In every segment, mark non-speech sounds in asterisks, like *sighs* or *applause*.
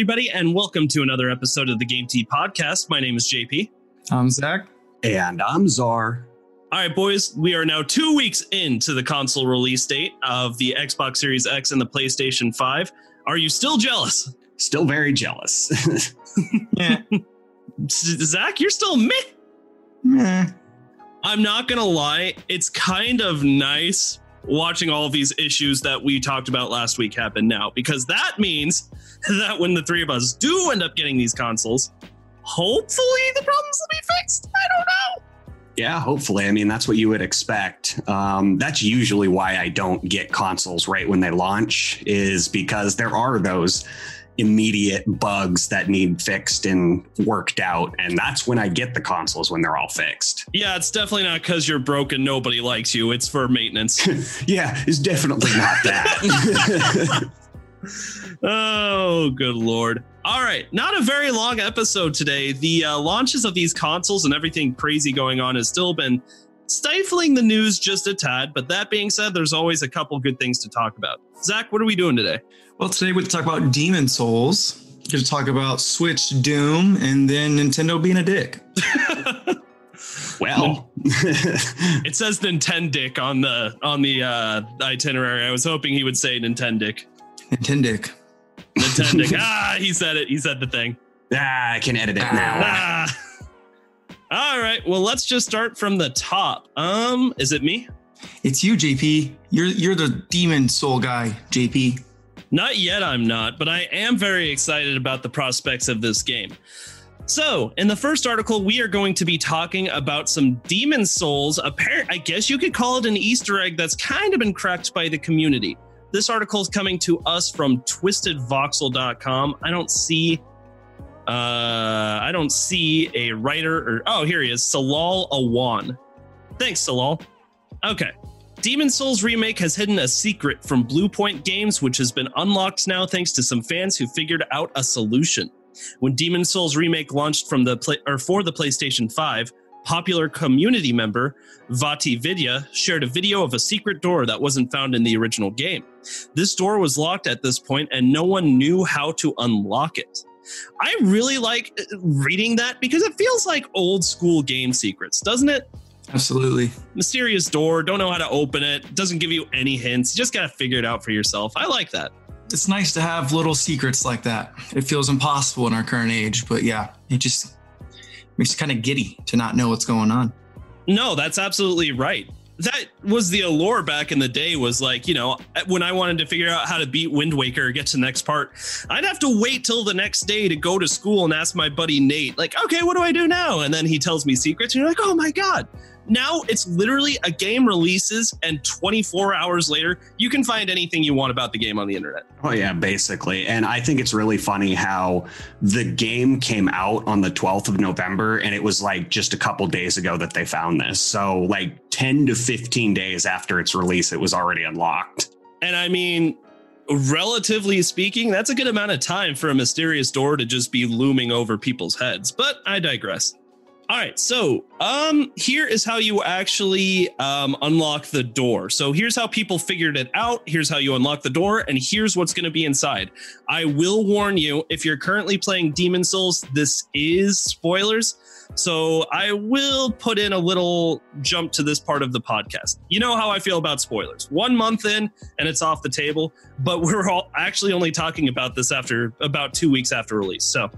Everybody, and welcome to another episode of the Game Tea Podcast. My name is JP. I'm Zach. And I'm Czar. All right, boys, we are now two weeks into the console release date of the Xbox Series X and the PlayStation 5. Are you still jealous? Still very jealous. *laughs* Yeah. *laughs* Zach, you're still meh. Meh. I'm not going to lie, it's kind of nice watching all these issues that we talked about last week happen now because that means *laughs* that when the three of us do end up getting these consoles, hopefully the problems will be fixed. I don't know. yeah, hopefully. I mean, that's what you would expect. Um, that's usually why I don't get consoles right when they launch, is because there are those immediate bugs that need fixed and worked out. And that's when I get the consoles when they're all fixed. Yeah, it's definitely not because you're broken. Nobody likes you. It's for maintenance. *laughs* Yeah, it's definitely not that. *laughs* *laughs* oh, good lord. All right, not a very long episode today. The uh, launches of these consoles and everything crazy going on has still been stifling the news just a tad. But that being said, there's always a couple good things to talk about. Zach, what are we doing today? Well, today we're to talk about Demon's Souls. We're Going to talk about Switch Doom and then Nintendo being a dick. *laughs* well, *laughs* *laughs* It says Nintendic on the on the uh, itinerary. I was hoping he would say Nintendic. Nintendic. Nintendic. ah, he said it. He said the thing. ah, I can edit it now. Ah. All right. Well, let's just start from the top. Um, is it me? It's you, JP. You're you're the Demon Soul guy, JP. Not yet, I'm not, but I am very excited about the prospects of this game. So, in the first article, we are going to be talking about some Demon's Souls. Apparent, I guess you could call it an Easter egg that's kind of been cracked by the community. This article is coming to us from twistedvoxel.com. I don't see uh I don't see a writer or oh here he is, Salal Awan. Thanks, Salal. Okay. Demon's Souls Remake has hidden a secret from Bluepoint Games, which has been unlocked now thanks to some fans who figured out a solution. When Demon's Souls Remake launched from the play, or for the PlayStation 5, popular community member VaatiVidya shared a video of a secret door that wasn't found in the original game. This door was locked at this point, and no one knew how to unlock it. I really like reading that because it feels like old school game secrets, doesn't it? Absolutely. mysterious door don't know how to open it doesn't give you any hints you just gotta figure it out for yourself i like that It's nice to have little secrets like that. It feels impossible in our current age, but yeah, it just makes you kind of giddy to not know what's going on. no that's absolutely right that was the allure back in the day was like you know when i wanted to figure out how to beat wind waker or get to the next part i'd have to wait till the next day to go to school and ask my buddy nate like okay what do i do now and then he tells me secrets and you're like oh my god now it's literally a game releases and 24 hours later you can find anything you want about the game on the internet Oh yeah, basically. And I think it's really funny how the game came out on the 12th of November and it was like just a couple days ago that they found this. So like 10 to 15 days after its release it was already unlocked. And I mean, relatively speaking, that's a good amount of time for a mysterious door to just be looming over people's heads. But I digress. All right, so um, here is how you actually um, unlock the door. So here's how people figured it out. Here's how you unlock the door, and here's what's going to be inside. I will warn you if you're currently playing Demon's Souls, this is spoilers. So I will put in a little jump to this part of the podcast. You know how I feel about spoilers. One month in and it's off the table, but *laughs* we're all actually only talking about this after about two weeks after release. So,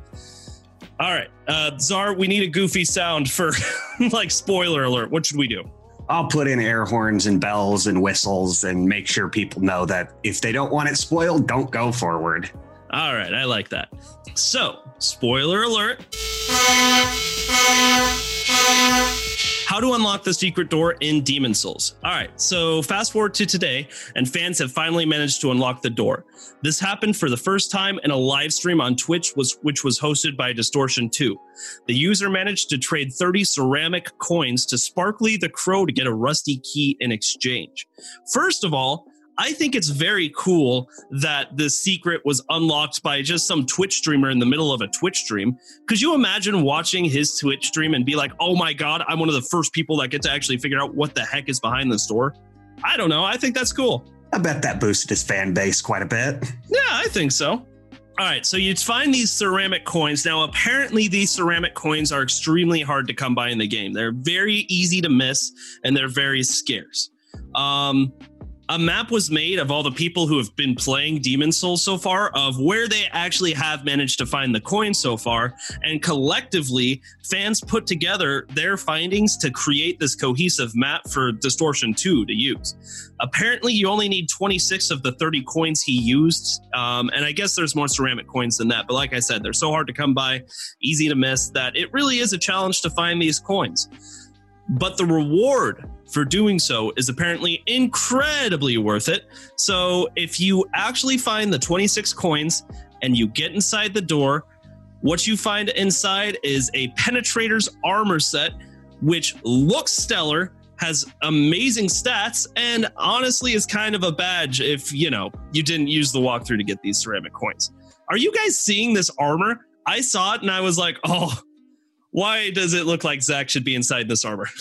all right, uh, Czar, we need a goofy sound for *laughs* like spoiler alert. What should we do? I'll put in air horns and bells and whistles and make sure people know that if they don't want it spoiled, don't go forward. All right, I like that. So, spoiler alert. How to unlock the secret door in Demon's Souls. All right, so fast forward to today, and fans have finally managed to unlock the door. This happened for the first time in a live stream on Twitch, was, which was hosted by Distortion 2. The user managed to trade 30 ceramic coins to Sparkly the Crow to get a rusty key in exchange. First of all, I think it's very cool that the secret was unlocked by just some Twitch streamer in the middle of a Twitch stream. Could you imagine watching his Twitch stream and be like, oh my God, I'm one of the first people that get to actually figure out what the heck is behind this door? I don't know. I think that's cool. I bet that boosted his fan base quite a bit. Yeah, I think so. All right, so you'd find these ceramic coins. Now, apparently, these ceramic coins are extremely hard to come by in the game. They're very easy to miss and they're very scarce. Um, a map was made of all the people who have been playing Demon's Souls so far of where they actually have managed to find the coin so far. And collectively, fans put together their findings to create this cohesive map for Distortion 2 to use. Apparently, you only need 26 of the 30 coins he used. Um, and I guess there's more ceramic coins than that. But like I said, they're so hard to come by, easy to miss, that it really is a challenge to find these coins. But the reward for doing so is apparently incredibly worth it. So if you actually find the 26 coins and you get inside the door, what you find inside is a penetrator's armor set, which looks stellar, has amazing stats, and honestly is kind of a badge if you know you didn't use the walkthrough to get these ceramic coins. Are you guys seeing this armor? I saw it and I was like, oh, why does it look like Zach should be inside this armor? *laughs*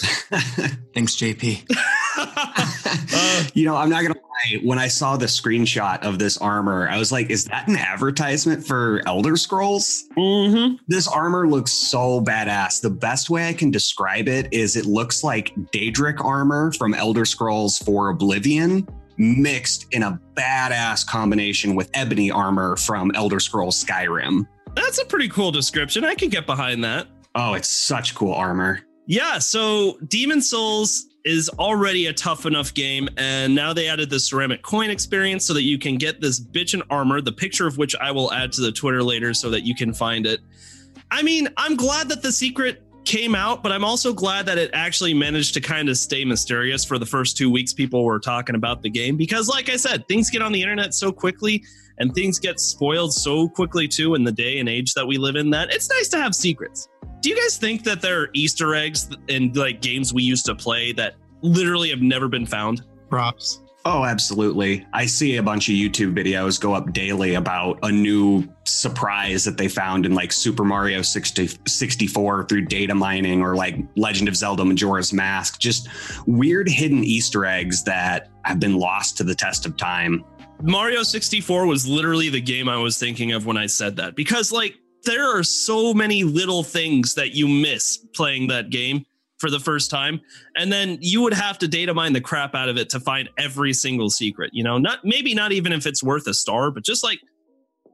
Thanks, JP. *laughs* *laughs* uh, you know, I'm not gonna lie. When I saw the screenshot of this armor, I was like, "Is that an advertisement for Elder Scrolls?" Mm-hmm. This armor looks so badass. The best way I can describe it is, it looks like Daedric armor from Elder Scrolls for Oblivion, mixed in a badass combination with ebony armor from Elder Scrolls Skyrim. That's a pretty cool description. I can get behind that. Oh, it's such cool armor. Yeah, so Demon's Souls is already a tough enough game, and now they added the ceramic coin experience so that you can get this bitchin' armor, the picture of which I will add to the Twitter later so that you can find it. I mean, I'm glad that the secret came out, but I'm also glad that it actually managed to kind of stay mysterious for the first two weeks people were talking about the game. Because, like I said, things get on the internet so quickly and things get spoiled so quickly too in the day and age that we live in that it's nice to have secrets. Do you guys think that there are Easter eggs in like games we used to play that literally have never been found? Props. Oh, absolutely. I see a bunch of YouTube videos go up daily about a new surprise that they found in like Super Mario 60, 64 through data mining or like Legend of Zelda Majora's Mask. Just weird hidden Easter eggs that have been lost to the test of time. Mario 64 was literally the game I was thinking of when I said that because like there are so many little things that you miss playing that game for the first time and then you would have to data mine the crap out of it to find every single secret you know? Not maybe not even if it's worth a star but just like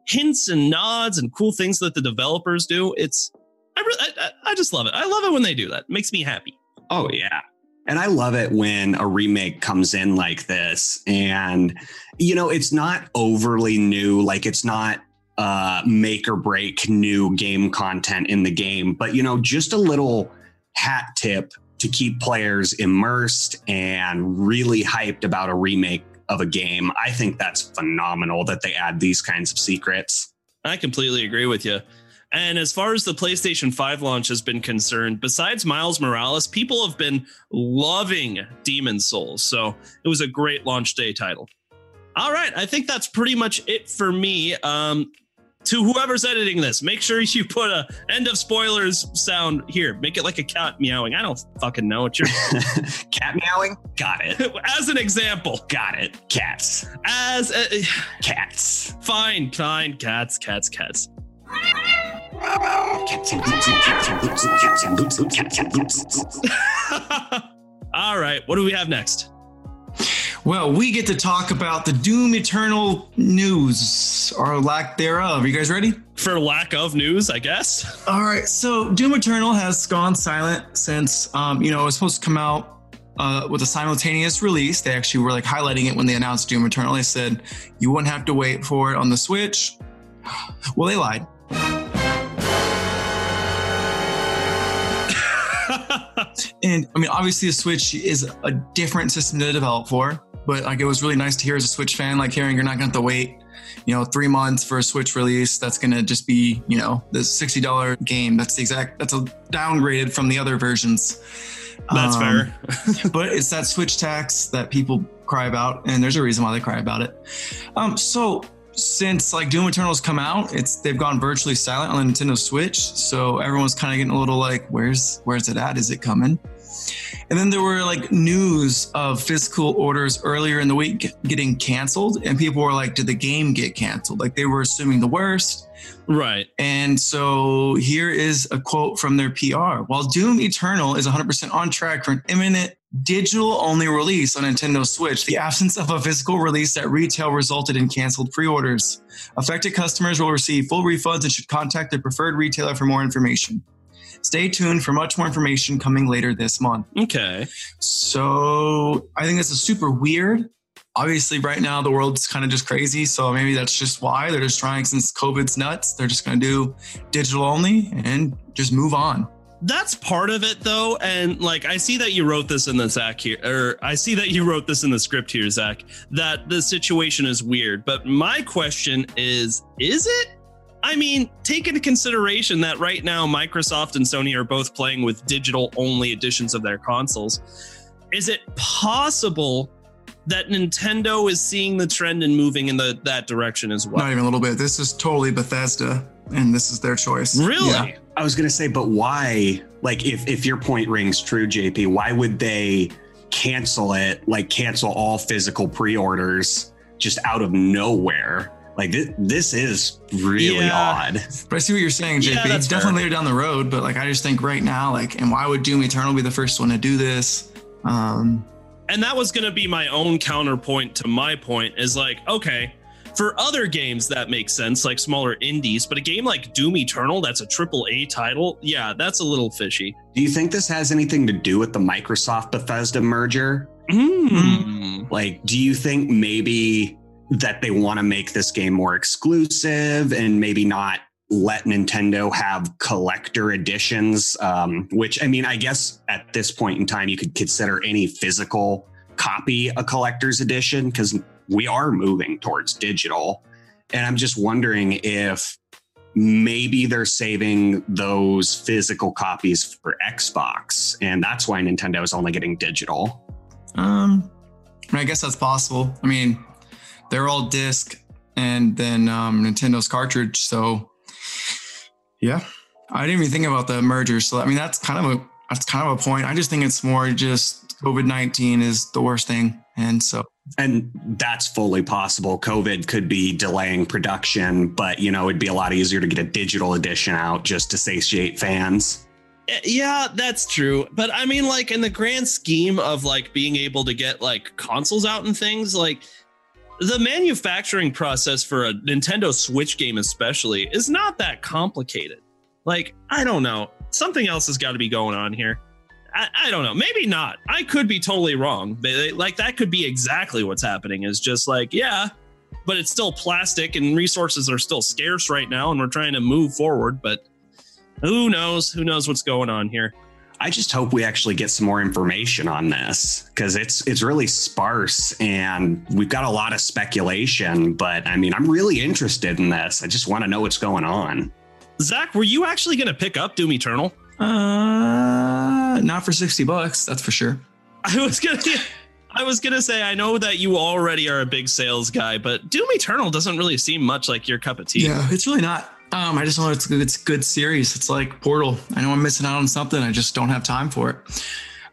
hints and nods and cool things that the developers do it's i I, I just love it. I love it when they do that. It makes me happy. Oh yeah and I love it when a remake comes in like this. And, you know, it's not overly new. Like, it's not uh, make or break new game content in the game, but, you know, just a little hat tip to keep players immersed and really hyped about a remake of a game. I think that's phenomenal that they add these kinds of secrets. I completely agree with you. And as far as the PlayStation 5 launch has been concerned, besides Miles Morales, people have been loving Demon's Souls. So it was a great launch day title. All right. I think that's pretty much it for me. Um, to whoever's editing this, make sure you put a end of spoilers sound here. Make it like a cat meowing. I don't fucking know what you're *laughs* cat meowing. Got it. *laughs* As an example. Got it. Cats. As a, *sighs* cats. Fine, fine. Cats, cats, cats. *laughs* All right, what do we have next? Well, we get to talk about the Doom Eternal news or lack thereof. Are you guys ready? For lack of news, I guess. *laughs* All right. So, Doom Eternal has gone silent since, um, you know, it was supposed to come out uh, with a simultaneous release. They actually were like highlighting it when they announced Doom Eternal. They said you wouldn't have to wait for it on the Switch. *sighs* Well, they lied. And I mean, obviously, the Switch is a different system to develop for, but like it was really nice to hear as a Switch fan, like hearing you're not going to have to wait, you know, three months for a Switch release. That's going to just be, you know, the sixty dollar game. That's the exact. That's a downgraded from the other versions. That's Um, fair. *laughs* but it's that Switch tax that people cry about, and there's a reason why they cry about it. Um, so since like Doom Eternal's come out, it's they've gone virtually silent on the Nintendo Switch. So everyone's kind of getting a little like, where's where's it at? Is it coming? And then there were like news of physical orders earlier in the week getting canceled, and people were like, did the game get canceled? Like they were assuming the worst. right. And so here is a quote from their PR. While Doom Eternal is 100% on track for an imminent digital only release on Nintendo Switch, the absence of a physical release at retail resulted in canceled pre orders. Affected customers will receive full refunds and should contact their preferred retailer for more information. Stay tuned for much more information coming later this month. Okay. So I think this is super weird. Obviously, right now the world's kind of just crazy. So maybe that's just why they're just trying since COVID's nuts. They're just going to do digital only and just move on. That's part of it though. And like I see that you wrote this in the Zach here, or I see that you wrote this in the script here, Zach, that the situation is weird. But my question is, is it? I mean, take into consideration that right now Microsoft and Sony are both playing with digital only editions of their consoles. Is it possible that Nintendo is seeing the trend and moving in the that direction as well? Not even a little bit. This is totally Bethesda, and this is their choice. Really? Yeah. I was gonna say, but why? Like, if if your point rings true, JP, why would they cancel it? Like, cancel all physical pre-orders just out of nowhere? Like, this, this is really Yeah. odd. But I see what you're saying, JP. Yeah, that's Definitely fair. later down the road, but like I just think right now, like, and why would Doom Eternal be the first one to do this? Um, and that was going to be my own counterpoint to my point is like okay for other games that makes sense like smaller indies but a game like doom eternal that's a triple a title yeah that's a little fishy Do you think this has anything to do with the Microsoft Bethesda merger? mm. Like, do you think maybe that they want to make this game more exclusive and maybe not let Nintendo have collector editions? Um, which, I mean, I guess at this point in time, you could consider any physical copy a collector's edition because we are moving towards digital. And I'm just wondering if maybe they're saving those physical copies for Xbox, and that's why Nintendo is only getting digital. Um, I, guess that's possible. I mean, they're all disc and then um, Nintendo's cartridge. So, yeah, I didn't even think about the merger. So, I mean, that's kind of a that's kind of a point. I just think it's more just COVID nineteen is the worst thing, and so And that's fully possible. COVID could be delaying production, but you know, it'd be a lot easier to get a digital edition out just to satiate fans. Eh, yeah that's true but i mean like in the grand scheme of like being able to get like consoles out and things like the manufacturing process for a nintendo switch game especially is not that complicated like i don't know something else has got to be going on here I, I don't know maybe not i could be totally wrong they- like that could be exactly what's happening is just like yeah but it's still plastic and resources are still scarce right now and we're trying to move forward but who knows who knows what's going on here I just hope we actually get some more information on this because it's it's really sparse and we've got a lot of speculation. But I mean, I'm really interested in this. I just want to know what's going on. zach were you actually going to pick up doom eternal uh, not for sixty bucks, that's for sure. *laughs* i was gonna i was gonna say i know that you already are a big sales guy but doom eternal doesn't really seem much like your cup of tea Yeah, it's really not. Um, I just know it's good. It's a good series. It's like Portal. I know I'm missing out on something. I just don't have time for it.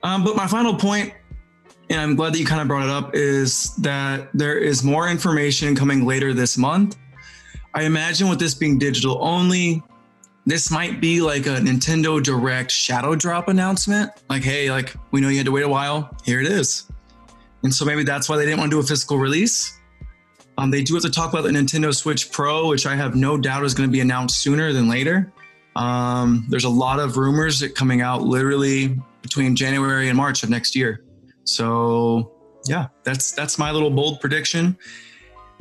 Um, but my final point, and I'm glad that you kind of brought it up, is that there is more information coming later this month. I imagine with this being digital only, this might be like a Nintendo Direct Shadow Drop announcement. Like, hey, like we know you had to wait a while. Here it is. And so maybe that's why they didn't want to do a physical release. Um, they do have to talk about the Nintendo Switch Pro, which I have no doubt is going to be announced sooner than later. Um, there's a lot of rumors that coming out literally between January and March of next year. So yeah, that's that's my little bold prediction.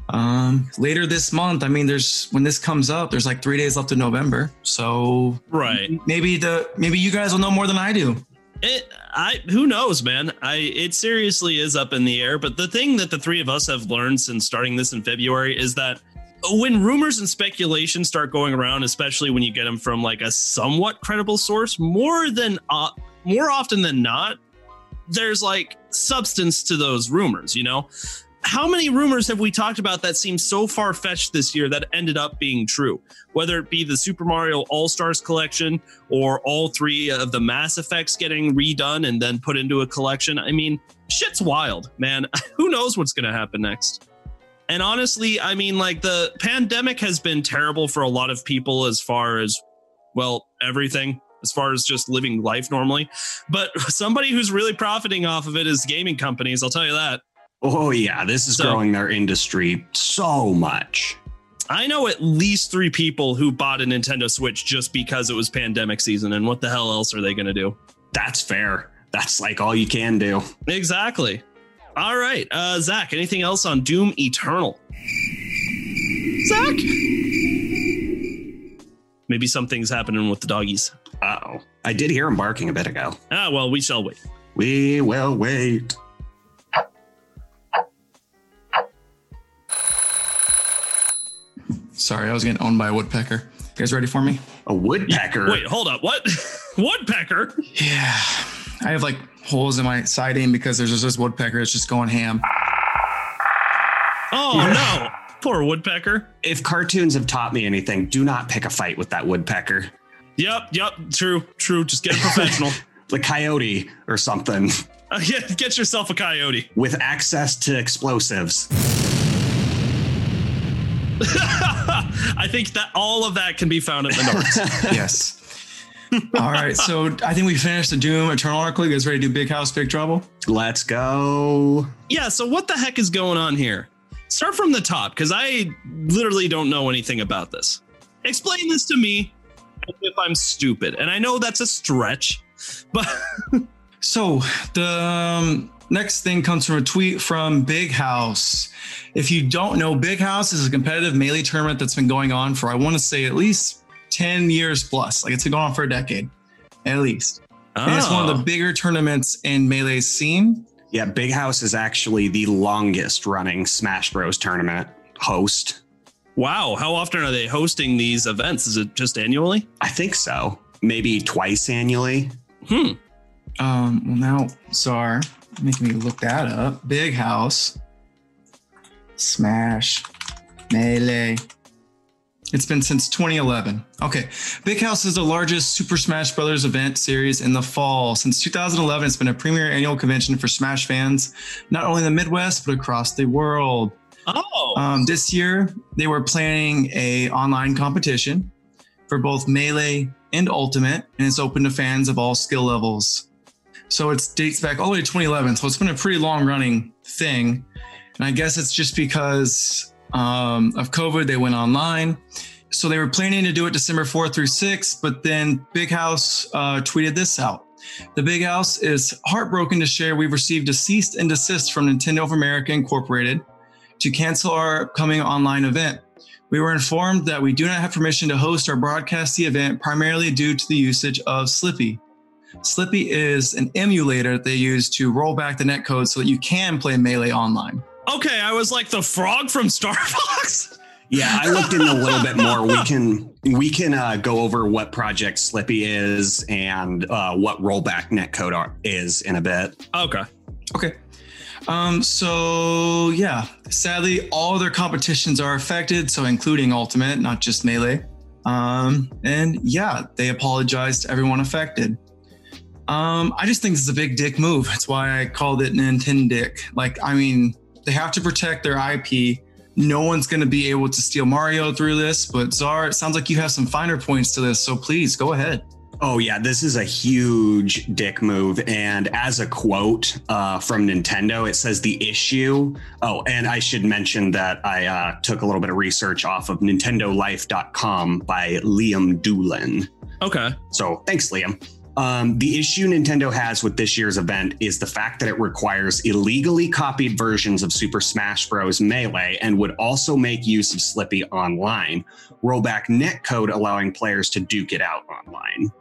Um, later this month, I mean, there's when this comes up, there's like three days left in November. So Right. maybe the maybe you guys will know more than I do. It, I who knows, man. I it seriously is up in the air. But the thing that the three of us have learned since starting this in February is that when rumors and speculation start going around, especially when you get them from like a somewhat credible source, more than uh, more often than not, there's like substance to those rumors. You know, how many rumors have we talked about that seem so far fetched this year that ended up being true? Whether it be the Super Mario All Stars collection or all three of the Mass Effects getting redone and then put into a collection. I mean, shit's wild, man. *laughs* Who knows what's going to happen next? And honestly, I mean, like the pandemic has been terrible for a lot of people as far as, well, everything, as far as just living life normally. But *laughs* somebody who's really profiting off of it is gaming companies. I'll tell you that. Oh yeah, this is So- growing their industry so much. I know at least three people who bought a Nintendo Switch just because it was pandemic season. And what the hell else are they going to do? That's fair. That's like all you can do. Exactly. All right. Uh, Zach, anything else on Doom Eternal? Zach? Maybe something's happening with the doggies. Uh oh. I did hear him barking a bit ago. Ah, well, we shall wait. We will wait. Sorry, I was getting owned by a woodpecker. You guys ready for me? A woodpecker. Wait, hold up. What? *laughs* Woodpecker? Yeah. I have like holes in my siding because there's just this woodpecker that's just going ham. Oh, no. Poor woodpecker. If cartoons have taught me anything, do not pick a fight with that woodpecker. Yep, yep. True, true. Just get a professional. *laughs* The coyote or something Uh, get, get yourself a coyote. with access to explosives. *laughs* I think that all of that can be found in the notes. *laughs* yes. All right. So I think we finished the Doom Eternal article. You guys ready to do Big House, Big Trouble? Let's go. yeah, so what the heck is going on here? Start from the top because I literally don't know anything about this. Explain this to me if I'm stupid. And I know that's a stretch, but So the um, next thing comes from a tweet from Big House. If you don't know, Big House is a competitive melee tournament that's been going on for I want to say at least 10 years plus. Like it's been going on for a decade, at least. And it's one of Oh. the bigger tournaments in melee scene. Yeah, Big House is actually the longest running Smash Bros. tournament host. wow. How often are they hosting these events? Is it just annually? I think so. Maybe twice annually. Hmm. Um, well, now, Czar, making me look that up. Big House, Smash, Melee. It's been since 2011. Okay. Big House is the largest Super Smash Brothers event series in the fall. Since 2011, it's been a premier annual convention for Smash fans, not only in the Midwest, but across the world. Oh. Um, this year, they were planning a online competition for both melee and ultimate, and it's open to fans of all skill levels. So it dates back all the way to 2011. So it's been a pretty long running thing, and I guess it's just because um, of COVID they went online. So they were planning to do it December 4th through 6th, but then Big House uh, tweeted this out. The Big House is heartbroken to share we've received a cease and desist from Nintendo of America Incorporated to cancel our upcoming online event. We were informed that we do not have permission to host or broadcast the event primarily due to the usage of Slippi. Slippi is an emulator that they use to roll back the netcode so that you can play Melee online. okay. I was like the frog from Star Fox. *laughs* Yeah, I looked in a little bit more. We can we can uh, go over what Project Slippi is and uh, what rollback netcode are, is in a bit. Okay. Okay. Um, so yeah, sadly, all their competitions are affected, so including Ultimate, not just Melee. Um, and yeah, they apologize to everyone affected. Um, I just think this is a big dick move. That's why I called it Nintendo Dick. Like, I mean, they have to protect their IP. No one's going to be able to steal Mario through this, but Czar, it sounds like you have some finer points to this. So please go ahead. Oh yeah, this is a huge dick move. And as a quote uh, from Nintendo, it says the issue. Oh, and I should mention that I uh, took a little bit of research off of NintendoLife.com by Liam Doolan. Okay. So thanks, Liam. Um, the issue Nintendo has with this year's event is the fact that it requires illegally copied versions of Super Smash Bros. Melee and would also make use of Slippi online, rollback netcode allowing players to duke it out online.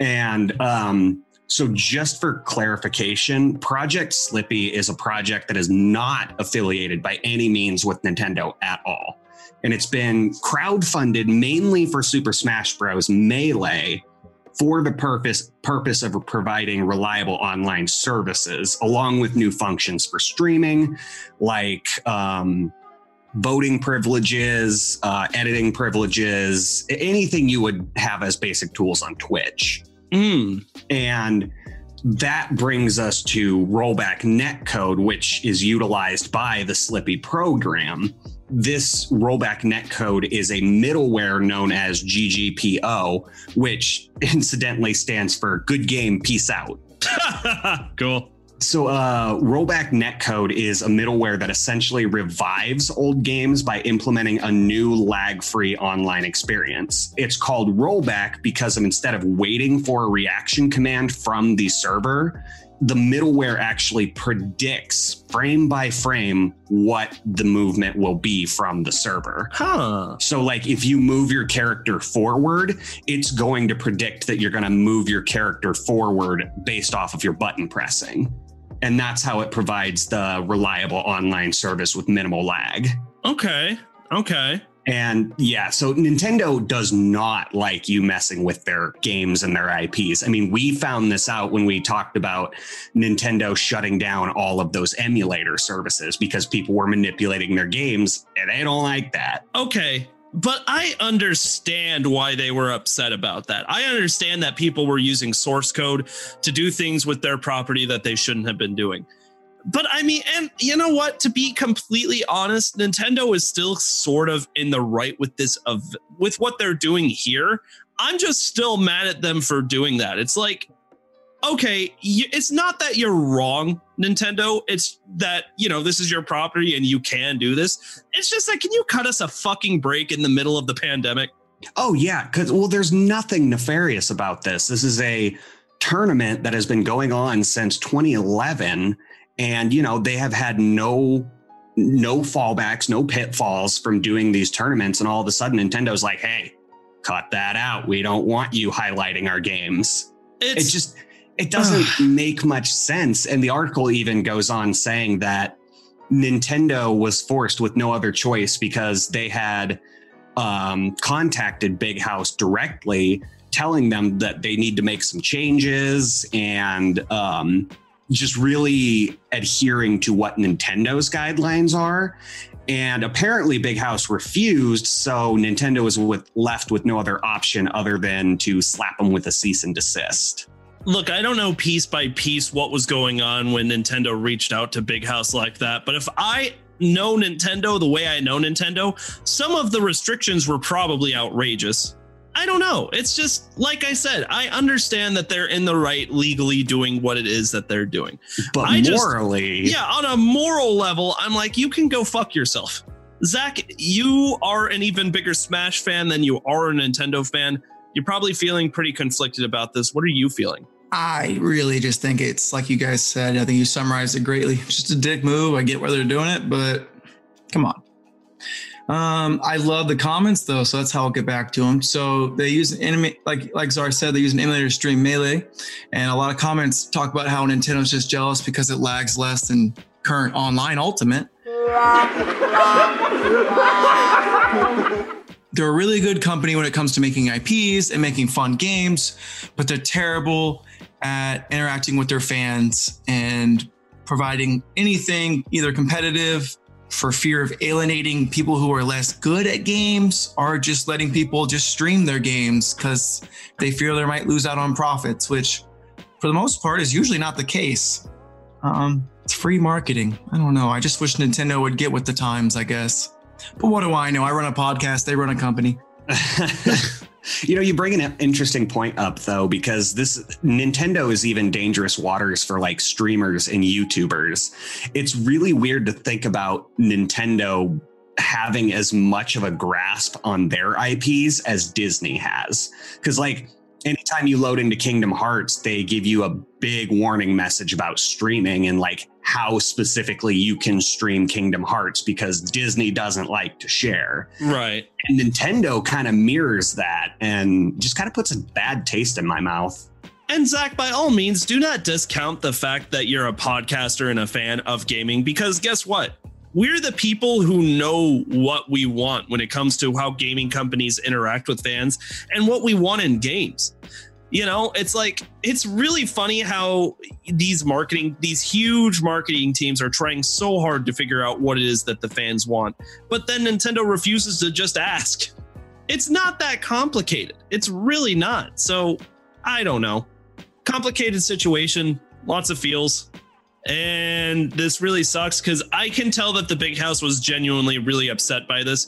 And um, so, just for clarification, Project Slippi is a project that is not affiliated by any means with Nintendo at all. And it's been crowdfunded mainly for Super Smash Bros. Melee for the purpose purpose of providing reliable online services, along with new functions for streaming, like um, voting privileges, uh, editing privileges, anything you would have as basic tools on Twitch. Mm. And that brings us to rollback netcode, which is utilized by the Slippy program this rollback netcode is a middleware known as GGPO, which incidentally stands for Good Game Peace Out. *laughs* cool. So, uh, rollback netcode is a middleware that essentially revives old games by implementing a new lag free online experience. It's called rollback because of instead of waiting for a reaction command from the server, the middleware actually predicts frame by frame what the movement will be from the server. Huh. So, like, if you move your character forward, it's going to predict that you're going to move your character forward based off of your button pressing. And that's how it provides the reliable online service with minimal lag. Okay. Okay. And yeah, so Nintendo does not like you messing with their games and their IPs. I mean, we found this out when we talked about Nintendo shutting down all of those emulator services because people were manipulating their games and they don't like that. Okay. But I understand why they were upset about that. I understand that people were using source code to do things with their property that they shouldn't have been doing but I mean, and you know what? To be completely honest, Nintendo is still sort of in the right with this of with what they're doing here. I'm just still mad at them for doing that. It's like, okay, it's not that you're wrong, Nintendo. It's that you know this is your property and you can do this. It's just like, can you cut us a fucking break in the middle of the pandemic? Oh yeah, because well, there's nothing nefarious about this. This is a tournament that has been going on since 2011 and you know they have had no no fallbacks no pitfalls from doing these tournaments. And all of a sudden nintendo's like hey cut that out. We don't want you highlighting our games. It's, it just it doesn't *sighs* make much sense. And the article even goes on saying that nintendo was forced with no other choice because they had um, contacted big house directly telling them that they need to make some changes and um, just really adhering to what Nintendo's guidelines are. And apparently, Big House refused. So Nintendo was with, left with no other option other than to slap them with a cease and desist. Look, I don't know piece by piece what was going on when Nintendo reached out to Big House like that. But if I know Nintendo the way I know Nintendo, some of the restrictions were probably outrageous. I don't know. It's just like I said, I understand that they're in the right legally doing what it is that they're doing. But I morally. Just, yeah, on a moral level, I'm like, you can go fuck yourself. Zach, you are an even bigger Smash fan than you are a Nintendo fan. You're probably feeling pretty conflicted about this. What are you feeling? I really just think it's like you guys said. I think you summarized it greatly. It's just a dick move. I get why they're doing it, but come on. Um, I love the comments though, so that's how I'll get back to them. So they use an anime, like like Czar said, they use an emulator to stream melee, and a lot of comments talk about how Nintendo's just jealous because it lags less than current online Ultimate. they're a really good company when it comes to making IPs and making fun games, but they're terrible at interacting with their fans and providing anything either competitive for fear of alienating people who are less good at games or just letting people just stream their games because they fear they might lose out on profits, which for the most part is usually not the case. Um, it's free marketing. I don't know. I just wish Nintendo would get with the times, I guess. But what do I know? I run a podcast, they run a company. *laughs* You know, you bring an interesting point up though, because this Nintendo is even dangerous waters for like streamers and YouTubers. It's really weird to think about Nintendo having as much of a grasp on their IPs as Disney has. Because, like, anytime you load into Kingdom Hearts, they give you a big warning message about streaming and like how specifically you can stream Kingdom Hearts because Disney doesn't like to share. Right. And Nintendo kind of mirrors that and just kind of puts a bad taste in my mouth. And Zach, by all means, do not discount the fact that you're a podcaster and a fan of gaming because guess what? We're the people who know what we want when it comes to how gaming companies interact with fans and what we want in games. You know, it's like, it's really funny how these marketing, these huge marketing teams are trying so hard to figure out what it is that the fans want. But then Nintendo refuses to just ask. It's not that complicated. It's really not. So I don't know. Complicated situation, lots of feels. And this really sucks because I can tell that the big house was genuinely really upset by this.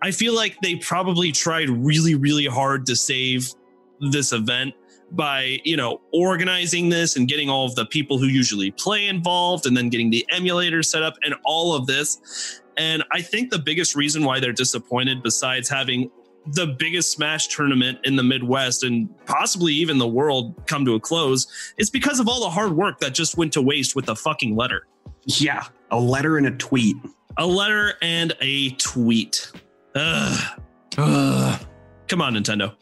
I feel like they probably tried really, really hard to save this event by, you know, organizing this and getting all of the people who usually play involved and then getting the emulator set up and all of this. And I think the biggest reason why they're disappointed, besides having the biggest Smash tournament in the Midwest and possibly even the world come to a close it's because of all the hard work that just went to waste with a fucking letter. Yeah, a letter and a tweet. A letter and a tweet. Ugh. Ugh. Come on, Nintendo.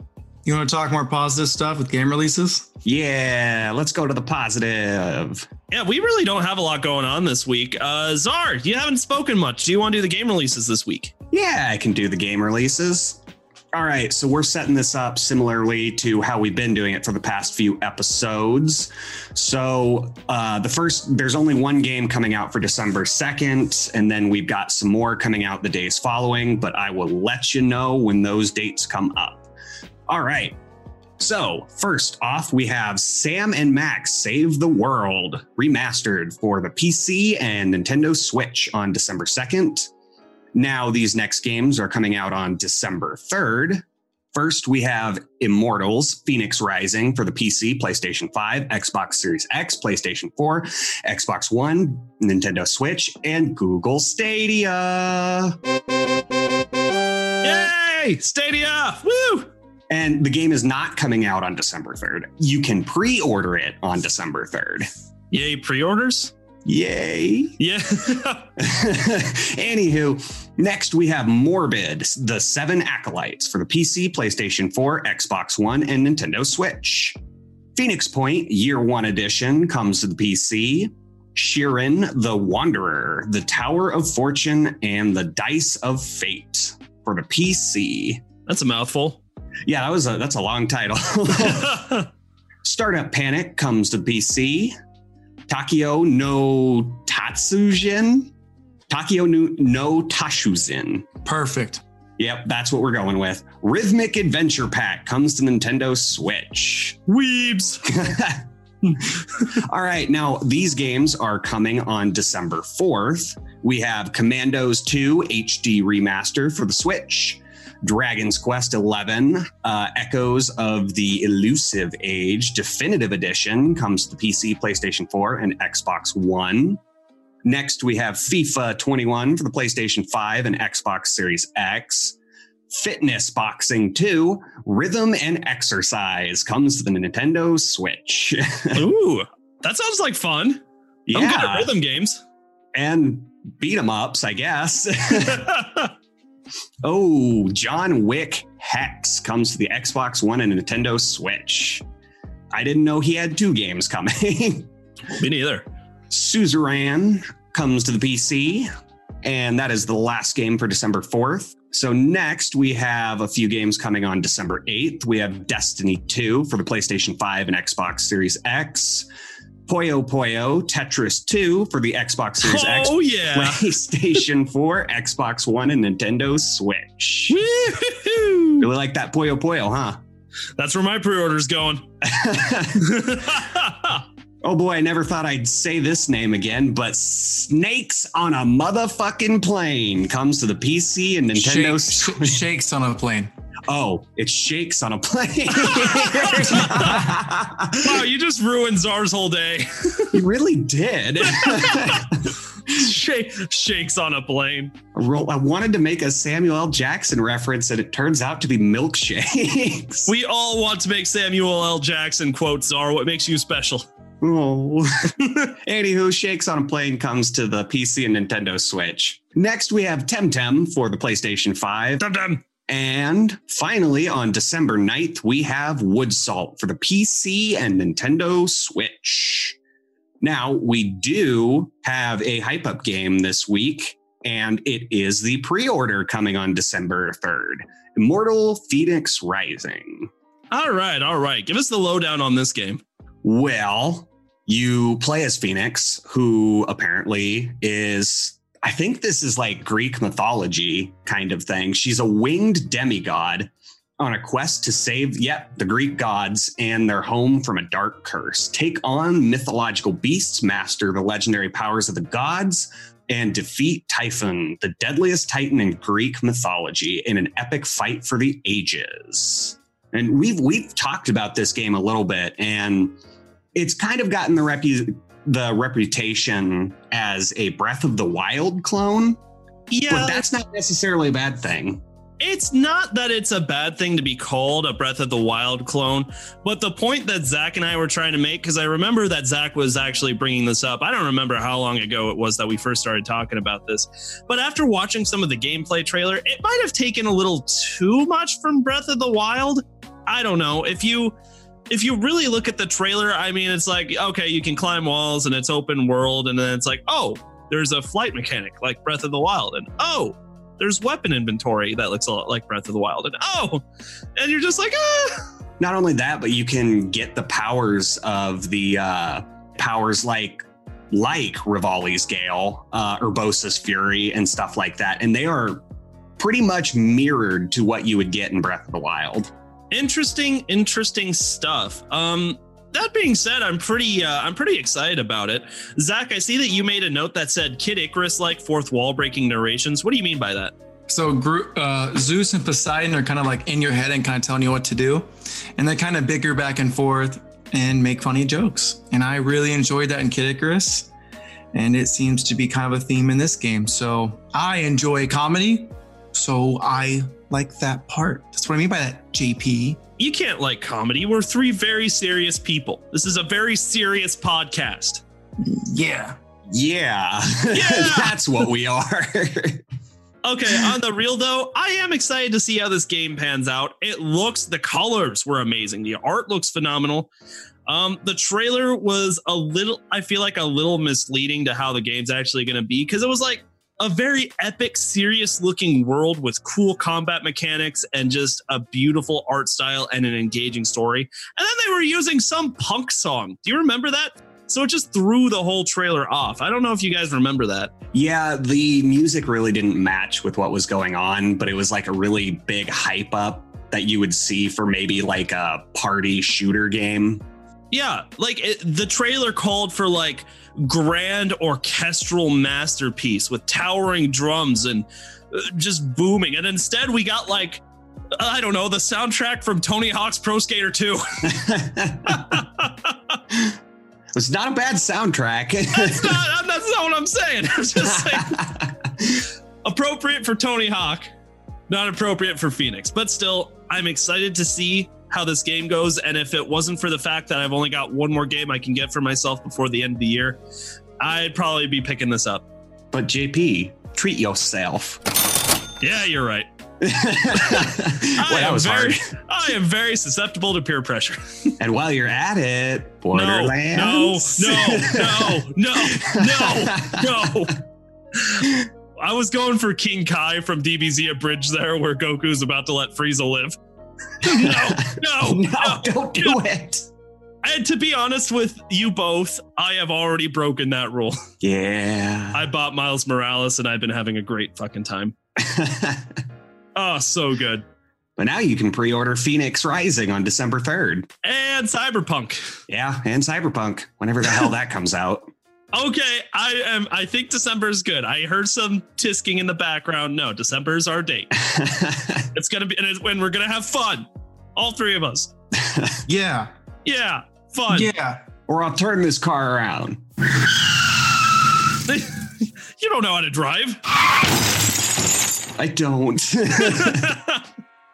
You want to talk more positive stuff with game releases? Yeah, let's go to the positive. Yeah, we really don't have a lot going on this week. Uh, Czar, you haven't spoken much. Do you want to do the game releases this week? Yeah, I can do the game releases. All right, so we're setting this up similarly to how we've been doing it for the past few episodes. So, uh, the first, there's only one game coming out for December 2nd, and then we've got some more coming out the days following, but I will let you know when those dates come up. All right. So, first off, we have Sam and Max Save the World remastered for the PC and Nintendo Switch on December 2nd. Now, these next games are coming out on December 3rd. First, we have Immortals Phoenix Rising for the PC, PlayStation 5, Xbox Series X, PlayStation 4, Xbox One, Nintendo Switch, and Google Stadia. Yay! Stadia! Woo! And the game is not coming out on December 3rd. You can pre order it on December 3rd. Yay, pre orders? Yay. Yeah. *laughs* *laughs* Anywho, next we have Morbid, the seven acolytes for the PC, PlayStation 4, Xbox One, and Nintendo Switch. Phoenix Point Year One Edition comes to the PC. Shiren the Wanderer, the Tower of Fortune, and the Dice of Fate for the PC. That's a mouthful. Yeah, that was a that's a long title. *laughs* Startup Panic comes to PC. Taiko no Tatsujin. Takio no, no Tashuzin. Perfect. Yep, that's what we're going with. Rhythmic Adventure Pack comes to Nintendo Switch. Weebs. *laughs* *laughs* All right, now these games are coming on December 4th. We have Commandos 2 HD Remaster for the Switch. Dragon's Quest 11, uh, Echoes of the Elusive Age Definitive Edition comes to the PC, PlayStation 4, and Xbox One. Next, we have FIFA 21 for the PlayStation 5 and Xbox Series X. Fitness Boxing 2, Rhythm and Exercise comes to the Nintendo Switch. *laughs* Ooh, that sounds like fun. I'm good at rhythm games. and beat 'em ups, I guess. *laughs* *laughs* oh, John Wick Hex comes to the Xbox One and Nintendo Switch. I didn't know he had two games coming. *laughs* Me neither. Suzerain comes to the PC, and that is the last game for December 4th. So, next we have a few games coming on December 8th. We have Destiny 2 for the PlayStation 5 and Xbox Series X. Puyo Puyo Tetris 2 for the Xbox Series X, Oh, yeah. PlayStation *laughs* 4, Xbox One, and Nintendo Switch. Woo-hoo-hoo. Really like that Puyo Puyo, huh? That's where my pre order's going. *laughs* *laughs* oh boy, I never thought I'd say this name again, but Snakes on a Motherfucking Plane comes to the PC and Nintendo Shake- Switch. shakes on a plane. Oh, it shakes on a plane. *laughs* wow, you just ruined Czar's whole day. you really did. *laughs* Shake, shakes on a plane. I wanted to make a Samuel L. Jackson reference, and it turns out to be milkshakes. We all want to make Samuel L. Jackson quotes are what makes you special. Oh. *laughs* Anywho, Shakes on a Plane comes to the PC and Nintendo Switch. Next, we have Temtem for the PlayStation 5. Dum dum. And finally, on December 9th, we have Woodsalt for the PC and Nintendo Switch. Now, we do have a hype up game this week, and it is the pre order coming on December 3rd Immortal Phoenix Rising. All right, all right. Give us the lowdown on this game. Well, you play as Phoenix, who apparently is, I think this is like Greek mythology kind of thing. She's a winged demigod on a quest to save, yep, the Greek gods and their home from a dark curse. Take on mythological beasts, master the legendary powers of the gods, and defeat Typhon, the deadliest titan in Greek mythology, in an epic fight for the ages. And we've we've talked about this game a little bit, and it's kind of gotten the repu- the reputation as a Breath of the Wild clone, Yeah, but that's not necessarily a bad thing. it's not that it's a bad thing to be called a Breath of the Wild clone, but the point that Zach and I were trying to make, because I remember that Zach was actually bringing this up. I don't remember how long ago it was that we first started talking about this, but after watching some of the gameplay trailer, it might have taken a little too much from Breath of the Wild. I don't know if you. If you really look at the trailer, I mean, it's like, okay, you can climb walls and it's open world. And then it's like, oh, there's a flight mechanic like Breath of the Wild. And oh, there's weapon inventory that looks a lot like Breath of the Wild. And oh, and you're just like, ah. Not only that, but you can get the powers of the uh, powers like like Revali's Gale, uh, Urbosa's Fury, and stuff like that, and they are pretty much mirrored to what you would get in Breath of the Wild. Interesting, interesting stuff. Um, that being said, I'm pretty, uh, I'm pretty excited about it. Zach, I see that you made a note that said Kid Icarus like fourth wall breaking narrations. What do you mean by that? So uh, Zeus and Poseidon are kind of like in your head and kind of telling you what to do, and they kind of bicker back and forth and make funny jokes. And I really enjoyed that in Kid Icarus, and it seems to be kind of a theme in this game. So I enjoy comedy, so I like that part. That's what I mean by that, JP. You can't like comedy. We're three very serious people. This is a very serious podcast. Yeah. Yeah, Yeah! *laughs* that's what we are. *laughs* Okay, on the real though, I am excited to see how this game pans out. It looks the colors were amazing. The art looks phenomenal. Um, the trailer was a little, I feel like a little misleading to how the game's actually going to be because it was like a very epic, serious looking world with cool combat mechanics and just a beautiful art style and an engaging story. And then they were using some punk song. Do you remember that? So it just threw the whole trailer off. I don't know if you guys remember that. yeah, the music really didn't match with what was going on, but it was like a really big hype up that you would see for maybe like a party shooter game. Yeah, like it, the trailer called for like grand orchestral masterpiece with towering drums and uh, just booming. And instead we got like I don't know, the soundtrack from Tony Hawk's Pro Skater 2. *laughs* *laughs* It's not a bad soundtrack. that's *laughs* not that's not what I'm saying. I'm just saying appropriate for Tony Hawk, not appropriate for Fenyx. But still, I'm excited to see how this game goes. And if it wasn't for the fact that I've only got one more game I can get for myself before the end of the year, I'd probably be picking this up. but JP, treat yourself. Yeah, you're right. *laughs* well, I that am was very, hard. *laughs* I am very susceptible to peer pressure. *laughs* And while you're at it, No, no, Borderlands. no, no, no, no, no. I was going for King Kai from DBZ Abridged there, where Goku's about to let Frieza live. No, no, *laughs* no, no. don't do it. And to be honest with you both, I have already broken that rule. Yeah. I bought Miles Morales and I've been having a great fucking time. Oh, *laughs* so good. but now you can pre-order Fenyx Rising on December 3rd. And Cyberpunk. Yeah, and Cyberpunk, whenever the hell that comes out. Okay, I am. I think December is good. I heard some tisking in the background. No, December is our date. *laughs* It's gonna be, and it's when we're gonna have fun. All three of us. *laughs* Yeah. Yeah, fun. Yeah. or I'll turn this car around. *laughs* You don't know how to drive. I don't.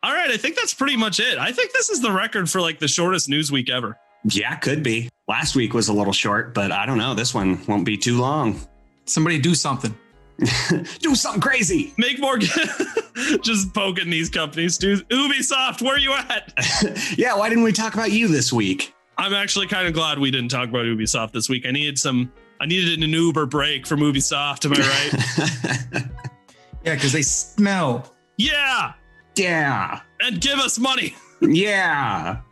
All right, I think that's pretty much it. I think this is the record for like the shortest news week ever. Yeah, could be. Last week was a little short, but I don't know. This one won't be too long. Somebody do something. *laughs* Do something crazy. Make more *laughs* just poking these companies, dude. Ubisoft, where are you at? *laughs* yeah, why didn't we talk about you this week? I'm actually kind of glad we didn't talk about Ubisoft this week. I needed some I needed an Uber break from Ubisoft, am I right? Yeah, because they smell. yeah. yeah. And give us money. Yeah.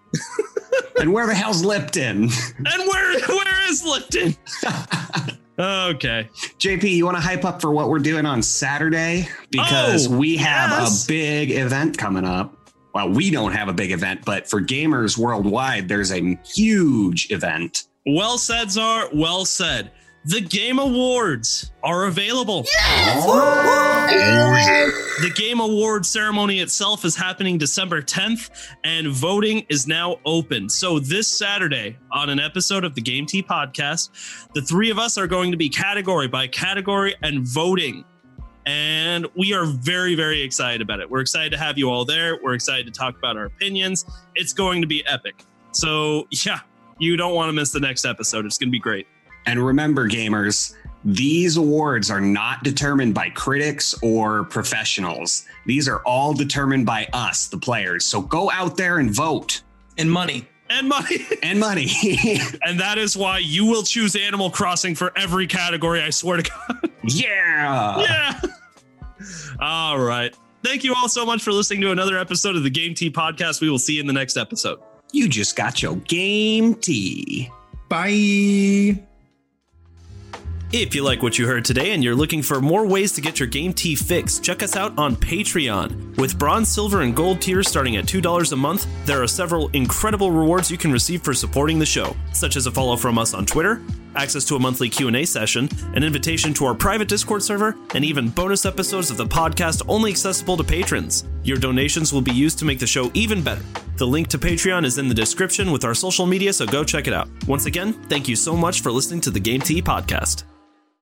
And where the hell's Lipton? *laughs* And where where is Lipton? *laughs* okay. JP, you want to hype up for what we're doing on Saturday? Because Oh, we have yes. a big event coming up. Well, we don't have a big event, but for gamers worldwide, there's a huge event. Well said, Czar. Well said. The Game Awards are available. Yes! Oh, the Game Award ceremony itself is happening December 10th, and voting is now open. So, this Saturday, on an episode of the Game Tea podcast, the three of us are going to be category by category and voting. And we are very, very excited about it. We're excited to have you all there. We're excited to talk about our opinions. It's going to be epic. So, yeah, you don't want to miss the next episode. It's going to be great. And remember, gamers, these awards are not determined by critics or professionals. These are all determined by us, the players. So go out there and vote And money. And money. *laughs* and money. *laughs* and that is why you will choose Animal Crossing for every category, I swear to God. yeah. *laughs* yeah. All right. Thank you all so much for listening to another episode of the Game Tea podcast. We will see you in the next episode. You just got your game tea. Bye. If you like what you heard today and you're looking for more ways to get your game tea fix, check us out on Patreon. With bronze, silver, and gold tiers starting at $2 a month, there are several incredible rewards you can receive for supporting the show, such as a follow from us on Twitter, access to a monthly Q&A session, an invitation to our private Discord server, and even bonus episodes of the podcast only accessible to patrons. Your donations will be used to make the show even better. The link to Patreon is in the description with our social media, so go check it out. Once again, thank you so much for listening to the Game Tea podcast.